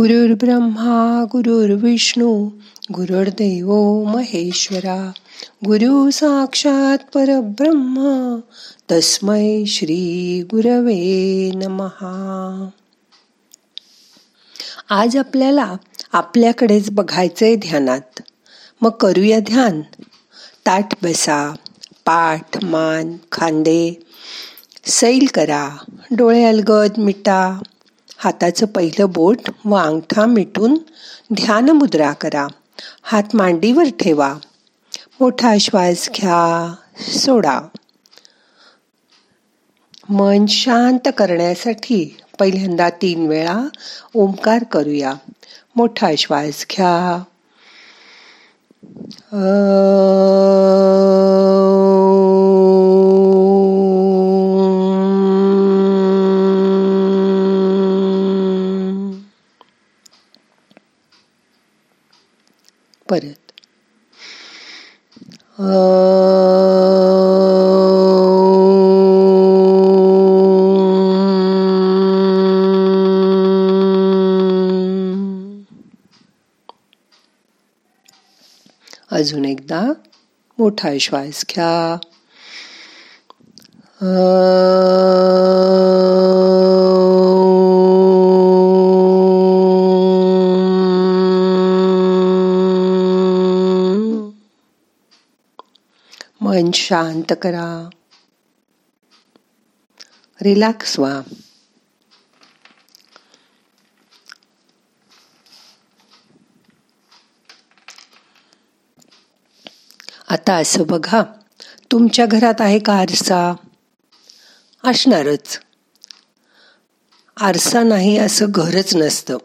ब्रह्मा गुरुर्विष्णू गुरुर्देव महेश्वरा. गुरु साक्षात परब्रह्म तस्मै श्री गुरवे नमहा. आज आपल्याला आपल्याकडेच बघायचंय ध्यानात. मग करूया ध्यान. ताट बसा पाठ मान खांदे. सैल करा डोळे अलगद मिटा. हाताचं पहिलं बोट व अंगठा मिटून ध्यान मुद्रा करा. हात मांडीवर ठेवा. मोठा श्वास घ्या सोडा. मन शांत करण्यासाठी पहिल्यांदा तीन वेळा ओंकार करूया. मोठा श्वास घ्या. अजून एकदा मोठा श्वास घ्या. मन शांत करा. रिलॅक्स व्हा. आता असं बघा. तुमच्या घरात आहे का आरसा? असणारच. आरसा नाही असं घरच नसतं.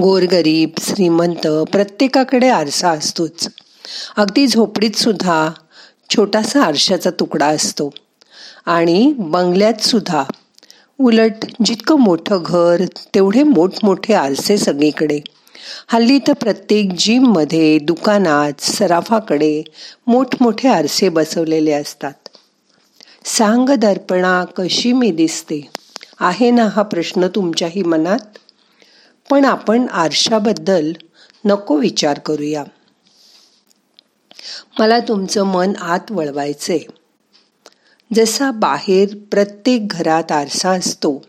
गोरगरीब श्रीमंत प्रत्येकाकडे आरसा असतोच. अगदी झोपडीत सुद्धा छोटासा आरशाचा तुकडा असतो. आणि बंगल्यात सुद्धा. उलट जितकं मोठं घर तेवढे मोठमोठे आरसे सगळीकडे. हल्ली तर प्रत्येक जिममध्ये दुकानात सराफाकडे मोठमोठे आरसे बसवलेले असतात. सांग दर्पणा कशी मी दिसते? आहे ना हा प्रश्न तुमच्याही मनात? पण आपण आरशाबद्दल नको विचार करूया. मला तुमचं मन आत वळवायचे जसा बाहेर प्रत्येक घरात आरसा असतो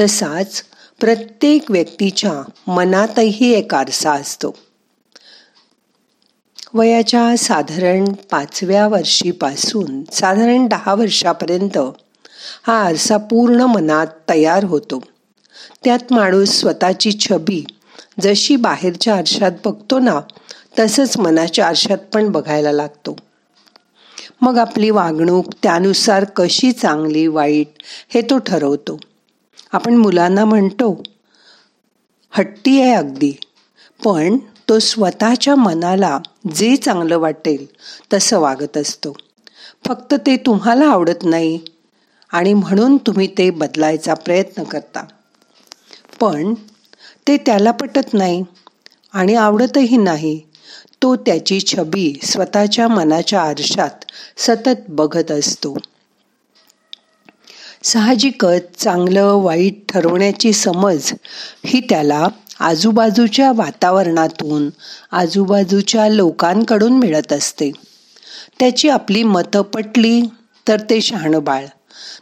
तसाच प्रत्येक व्यक्तीच्या मनातही एक आरसा असतो. वयाच्या साधारण पाचव्या वर्षीपासून साधारण दहा वर्षापर्यंत हा आरसा पूर्ण मनात तयार होतो. त्यात माणूस स्वतःची छबी जशी बाहेरच्या आरशात बघतो ना तसंच मनाच्या आरशात पण बघायला लागतो. मग आपली वागणूक त्यानुसार कशी चांगली वाईट हे तो ठरवतो. आपण मुलांना म्हणतो हट्टी आहे अगदी पण तो स्वतःच्या मनाला जे चांगलं वाटेल तसं वागत असतो. फक्त ते तुम्हाला आवडत नाही आणि म्हणून तुम्ही ते बदलायचा प्रयत्न करता. पण ते त्याला पटत नाही आणि आवडतही नाही तो त्याची छबी स्वतःच्या मनाच्या आरशात सतत बघत असतो. साहजिकच चांगलं वाईट ठरवण्याची समज ही त्याला आजूबाजूच्या वातावरणातून आजूबाजूच्या लोकांकडून मिळत असते. त्याची आपली मतं पटली तर ते शहाणबाळ.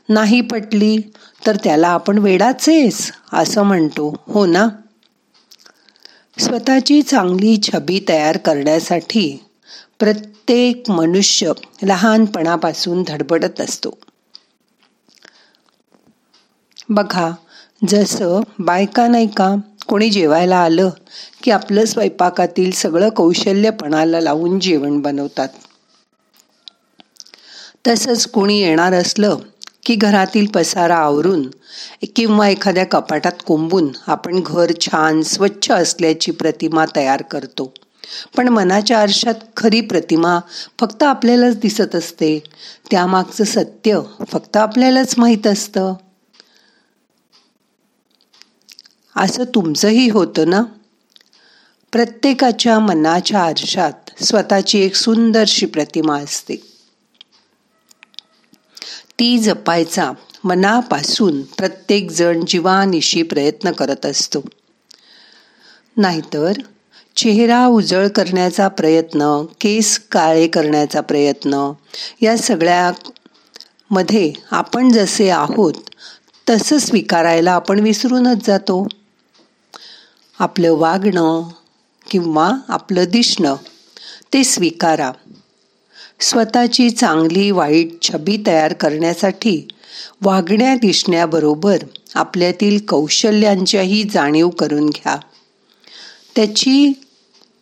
नाही पटली तर त्याला आपण वेडाचेच असं म्हणतो. हो ना? स्वतःची चांगली छबी तयार करण्यासाठी प्रत्येक मनुष्य लहानपणापासून धडपडत असतो. बघा जसं बायका नाही का कोणी जेवायला आलं की आपलं स्वयंपाकातील सगळं कौशल्यपणाला लावून जेवण बनवतात. तसंच कोणी येणार असलं की घरातील पसारा आवरून किंवा एखाद्या कपाटात कोंबून आपण घर छान स्वच्छ असल्याची प्रतिमा तयार करतो. पण मनाच्या आरशात खरी प्रतिमा फक्त आपल्यालाच दिसत असते. त्यामागचं सत्य फक्त आपल्यालाच माहीत असतं. असं तुमचंही होतं ना? प्रत्येकाच्या मनाच्या आरशात स्वतःची एक सुंदरशी प्रतिमा असते. ती जपायचा मनापासून प्रत्येक जण जीवानिशी प्रयत्न करत असतो. नाहीतर चेहरा उजळ करण्याचा प्रयत्न केस काळे करण्याचा प्रयत्न या सगळ्या मध्ये आपण जसे आहोत तसं स्वीकारायला आपण विसरूनच जातो. आपलं वागणं किंवा आपलं दिसणं ते स्वीकारा. स्वतःची चांगली वाईट छबी तयार करण्यासाठी वागण्या दिसण्याबरोबर आपल्यातील कौशल्यांच्याही जाणीव करून घ्या. त्याची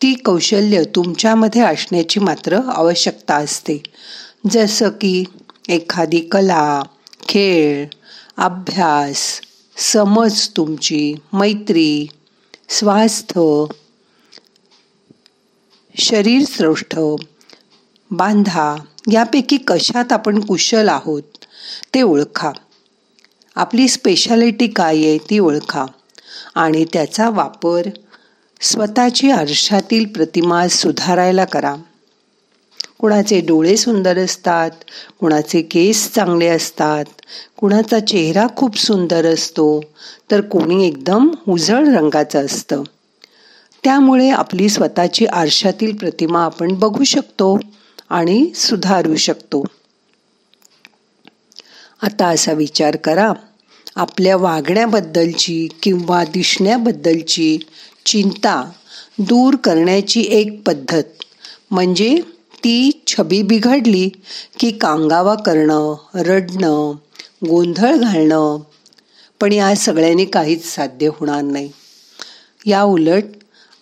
ती कौशल्य तुमच्यामध्ये असण्याची मात्र आवश्यकता असते. जसं की एखादी कला खेळ अभ्यास समज तुमची मैत्री स्वास्थ्य शरीर श्रेष्ठ बांधा यापैकी कशात आपण कुशल आहोत ते ओळखा. आपली स्पेशालिटी काय आहे ती ओळखा. आणि त्याचा वापर स्वतःची आरशातील प्रतिमा सुधारायला करा. कुणाचे डोळे सुंदर असतात कुणाचे केस चांगले असतात कुणाचा चेहरा खूप सुंदर असतो तर कोणी एकदम उजळ रंगाचं असतं. त्यामुळे आपली स्वतःची आरशातील प्रतिमा आपण बघू शकतो आणि सुधारू शकतो. आता असा विचार करा. आपल्या वागण्याबद्दलची किंवा दिसण्याबद्दलची चिंता दूर करण्याची एक पद्धत म्हणजे ती छबी बिघडली की कांगावा करणं रडणं गोंधळ घालणं. पण या सगळ्यांनी काहीच साध्य होणार नाही. या उलट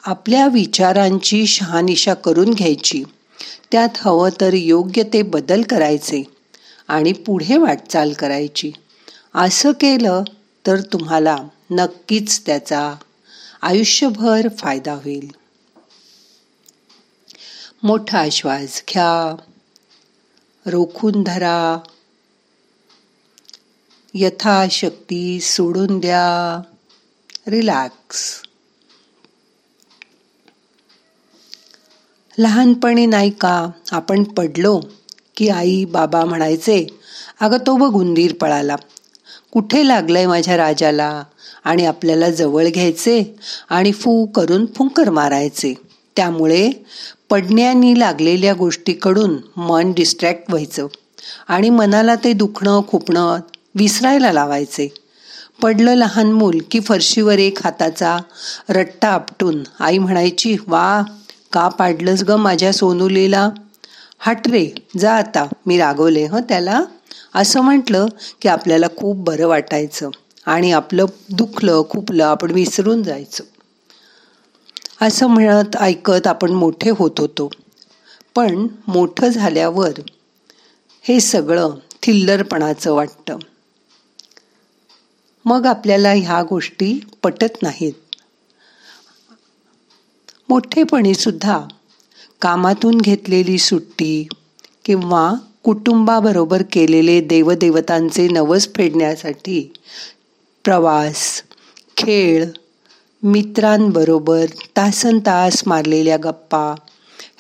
आपल्या विचारांची शहानिशा करून घ्यायची. त्यात हवं तर योग्य ते बदल करायचे आणि पुढे वाटचाल करायची. असं केलं तर तुम्हाला नक्कीच त्याचा आयुष्यभर फायदा होईल. मोठा श्वास घ्या. रोखून धरा. यथाशक्ती सोडून द्या. रिलॅक्स. लहानपणी नाही का आपण पडलो की आई बाबा म्हणायचे अगं तो बघ उंदीर पळाला. कुठे लागलंय माझ्या राजाला? आणि आपल्याला जवळ घ्यायचे आणि फू करून फुंकर मारायचे. त्यामुळे पडण्यानी लागलेल्या गोष्टीकडून मन डिस्ट्रॅक्ट व्हायचं. आणि मनाला ते दुखणं खुपणं विसरायला लावायचे. पडलं लहान मूल की फरशीवर एक हाताचा रट्टा आपटून आई म्हणायची वा का पाडलंस ग माझ्या सोनुलीला? हट रे जा आता मी रागवले. हं त्याला असं म्हटलं की आपल्याला खूप बरं वाटायचं आणि आपलं दुखलं खुपलं आपण विसरून जायचं. असं म्हणत ऐकत आपण मोठे होत होतो. पण मोठं झाल्यावर हे सगळं थिल्लरपणाचं वाटतं. मग आपल्याला ह्या गोष्टी पटत नाहीत. मोठेपणी सुद्धा कामातून घेतलेली सुट्टी किंवा कुटुंबाबरोबर केलेले देवदेवतांचे नवस फेडण्यासाठी प्रवास खेळ मित्रांबरोबर तासन तास मारलेल्या गप्पा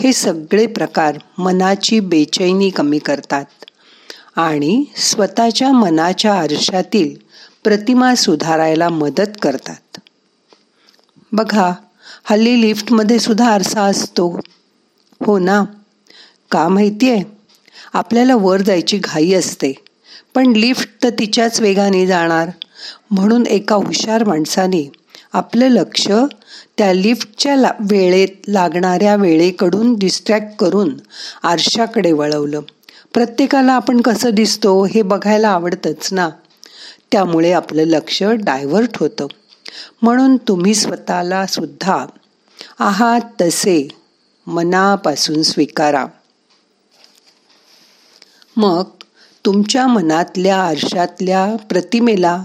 हे सगळे प्रकार मनाची बेचैनी कमी करतात. आणि स्वतःच्या मनाच्या आरशातील प्रतिमा सुधारायला मदत करतात. बघा हल्ली लिफ्टमध्ये सुद्धा आरसा असतो. हो ना? का माहिती आहे आपल्याला वर जायची घाई असते. पण लिफ्ट तर तिच्याच वेगाने जाणार. म्हणून एका हुशार माणसाने आपलं लक्ष त्या लिफ्टच्या ला वेळेत लागणाऱ्या वेळेकडून डिस्ट्रॅक्ट करून आरशाकडे वळवलं. प्रत्येकाला आपण कसं दिसतो हे बघायला आवडतंच ना? त्यामुळे आपलं लक्ष डायव्हर्ट होतं. म्हणून तुम्ही स्वतःला सुद्धा आहात तसे मनापासून स्वीकारा. मग तुमच्या मनातल्या आरशातल्या प्रतिमेला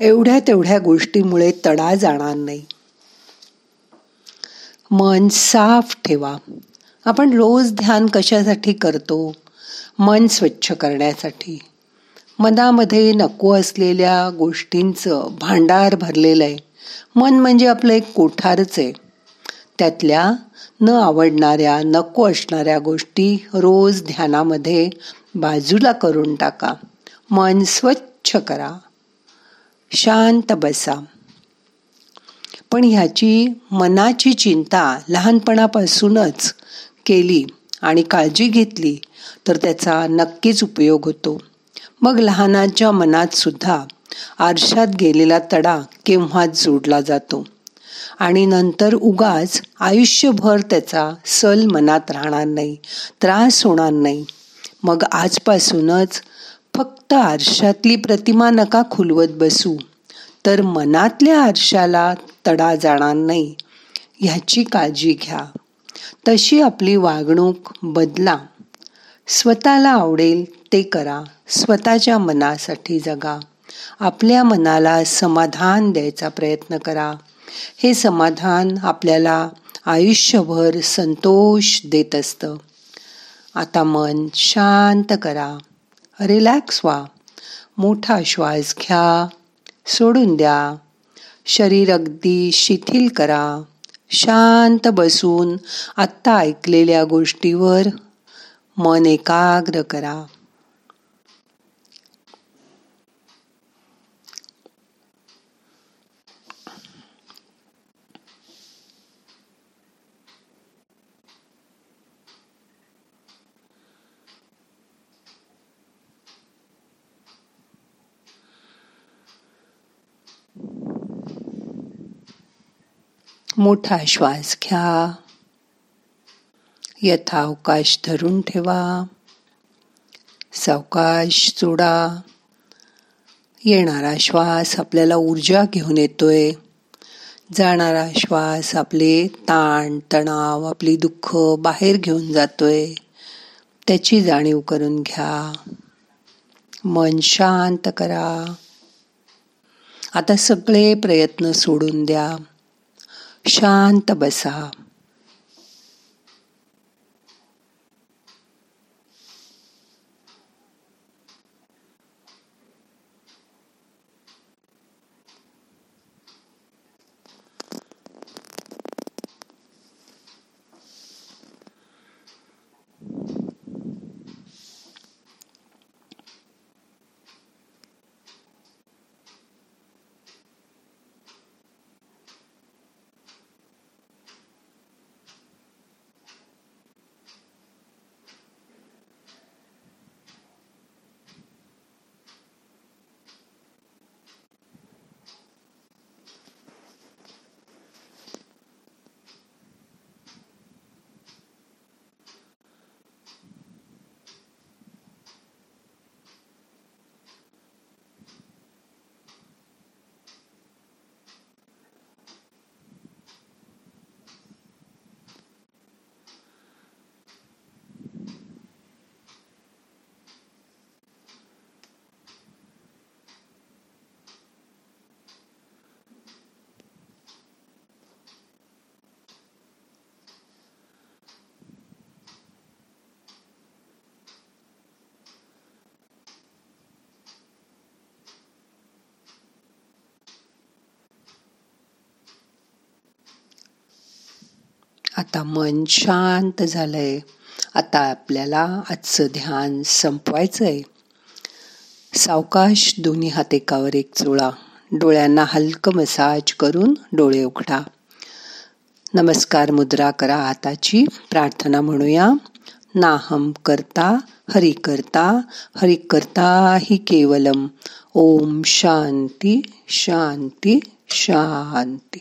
एवढ्या तेवढ्या गोष्टीमुळे तडा जाणार नाही. मन साफ ठेवा. आपण रोज ध्यान कशासाठी करतो? मन स्वच्छ करण्यासाठी. मनामध्ये नको असलेल्या गोष्टींचं भांडार भरलेलं आहे. मन म्हणजे आपलं एक कोठारच आहे. त्यातल्या न आवडणाऱ्या नको असणाऱ्या गोष्टी रोज ध्यानामध्ये बाजूला करून टाका. मन स्वच्छ करा. शांत बसा. पण ह्याची मनाची चिंता लहानपणापासूनच केली आणि काळजी घेतली तर त्याचा नक्कीच उपयोग होतो. मग लहानाच्या मनात सुद्धा आरशात गेलेला तडा केव्हाच जोडला जातो? आणि नंतर उगाच आयुष्यभर त्याचा सल मनात राहणार नाही त्रास होणार नाही. मग आजपासूनच फक्त आरशातली प्रतिमा नका खुलवत बसू तर मनातल्या आरशाला तडा जाणार नाही. ह्याची काळजी घ्या. तशी आपली वागणूक बदला. स्वतःला आवडेल ते करा. स्वतःच्या मनासाठी जगा. आपल्या मनाला समाधान द्यायचा प्रयत्न करा. हे समाधान आपल्याला आयुष्यभर संतोष देत असतं. आता मन शांत करा. रिलॅक्स व्हा. मोठा श्वास घ्या. सोडून द्या. शरीर अगदी शिथिल करा. शांत बसून आत्ता ऐकलेल्या गोष्टीवर मन एकाग्र करा. मोठा श्वास घ्या. यथावकाश धरून ठेवा. सावकाश सोडा येणारा श्वास आपल्याला ऊर्जा घेऊन येतोय. जाणारा श्वास आपले ताण तणाव आपली दुःख बाहेर घेऊन जातोय. त्याची जाणीव करून घ्या. मन शांत करा. आता सगळे प्रयत्न सोडून द्या. शांत बसा. आता मन शांत झालंय. आता आपल्याला आजचं ध्यान संपवायचंय. सावकाश दोन्ही हात एकावर एक चोळा डोळ्यांना हलकं मसाज करून डोळे उघडा. नमस्कार मुद्रा करा हाताची. प्रार्थना म्हणूया. नाहम करता हरि करता हरि करता हि केवलम. ओम शांती शांती शांती.